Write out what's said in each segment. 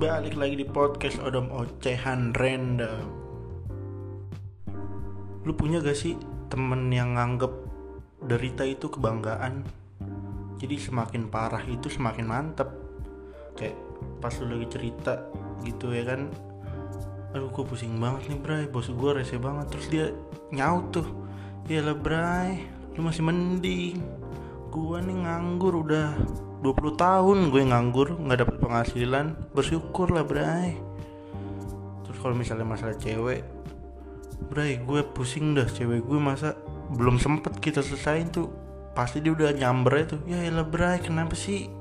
Balik lagi di podcast Odom Ocehan Random. Lu punya gak sih temen yang nganggep derita itu kebanggaan? Jadi semakin parah itu semakin mantep. Kayak pas lu lagi cerita gitu ya kan. Aduh gue pusing banget nih Bray. Bos gue rese banget. Terus dia nyaut tuh. Yalah Bray. Lu masih mending. Gue nih nganggur udah 20 tahun gue nganggur nggak dapet penghasilan bersyukur lah bray. Terus kalau misalnya masalah cewek bray gue pusing dah cewek gue masa belum sempet kita selesaiin tuh. Pasti dia udah nyamber itu ya elah bray kenapa sih?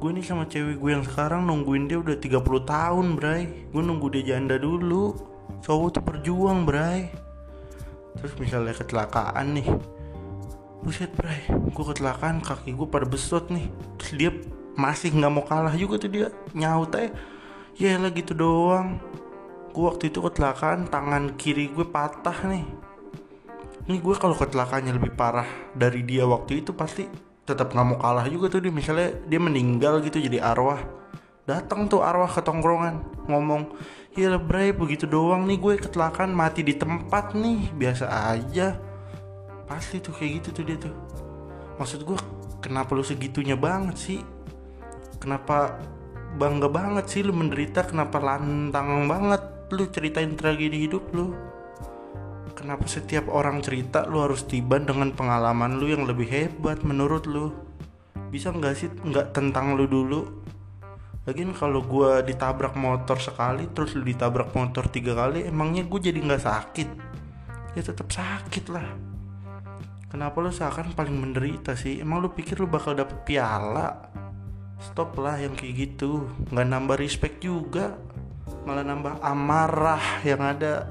Gue nih sama cewek gue yang sekarang nungguin dia udah 30 tahun bray. Gue nunggu dia janda dulu. Cowok tuh berjuang bray. Terus misalnya kecelakaan nih buset bray. Gue kecelakaan kaki gue pada besot nih. Terus dia masih nggak mau kalah juga tuh dia. Nyaut aja. Ya lah gitu doang. Gue waktu itu kecelakaan tangan kiri gue patah nih. Ini gue kalau kecelakaannya lebih parah dari dia waktu itu pasti tetap nggak mau kalah juga tuh dia. Misalnya dia meninggal gitu jadi arwah. Datang tuh arwah ke tongkrongan ngomong ya bray begitu doang nih gue kecelakaan mati di tempat nih. Biasa aja pasti tuh kayak gitu tuh dia tuh. Maksud gue kenapa lu segitunya banget sih? Kenapa bangga banget sih lu menderita? Kenapa lantang banget lu ceritain tragedi hidup lu? Kenapa setiap orang cerita lu harus tiba dengan pengalaman lu yang lebih hebat menurut lu? Bisa nggak sih nggak tentang lu dulu? Lagian kalau gue ditabrak motor sekali terus lu ditabrak motor tiga kali emangnya gue jadi nggak sakit? Ya tetap sakit lah Kenapa lu seakan paling menderita sih? Emang lu pikir lu bakal dapet piala? Stop lah yang kayak gitu Nggak nambah respect juga Malah nambah amarah yang ada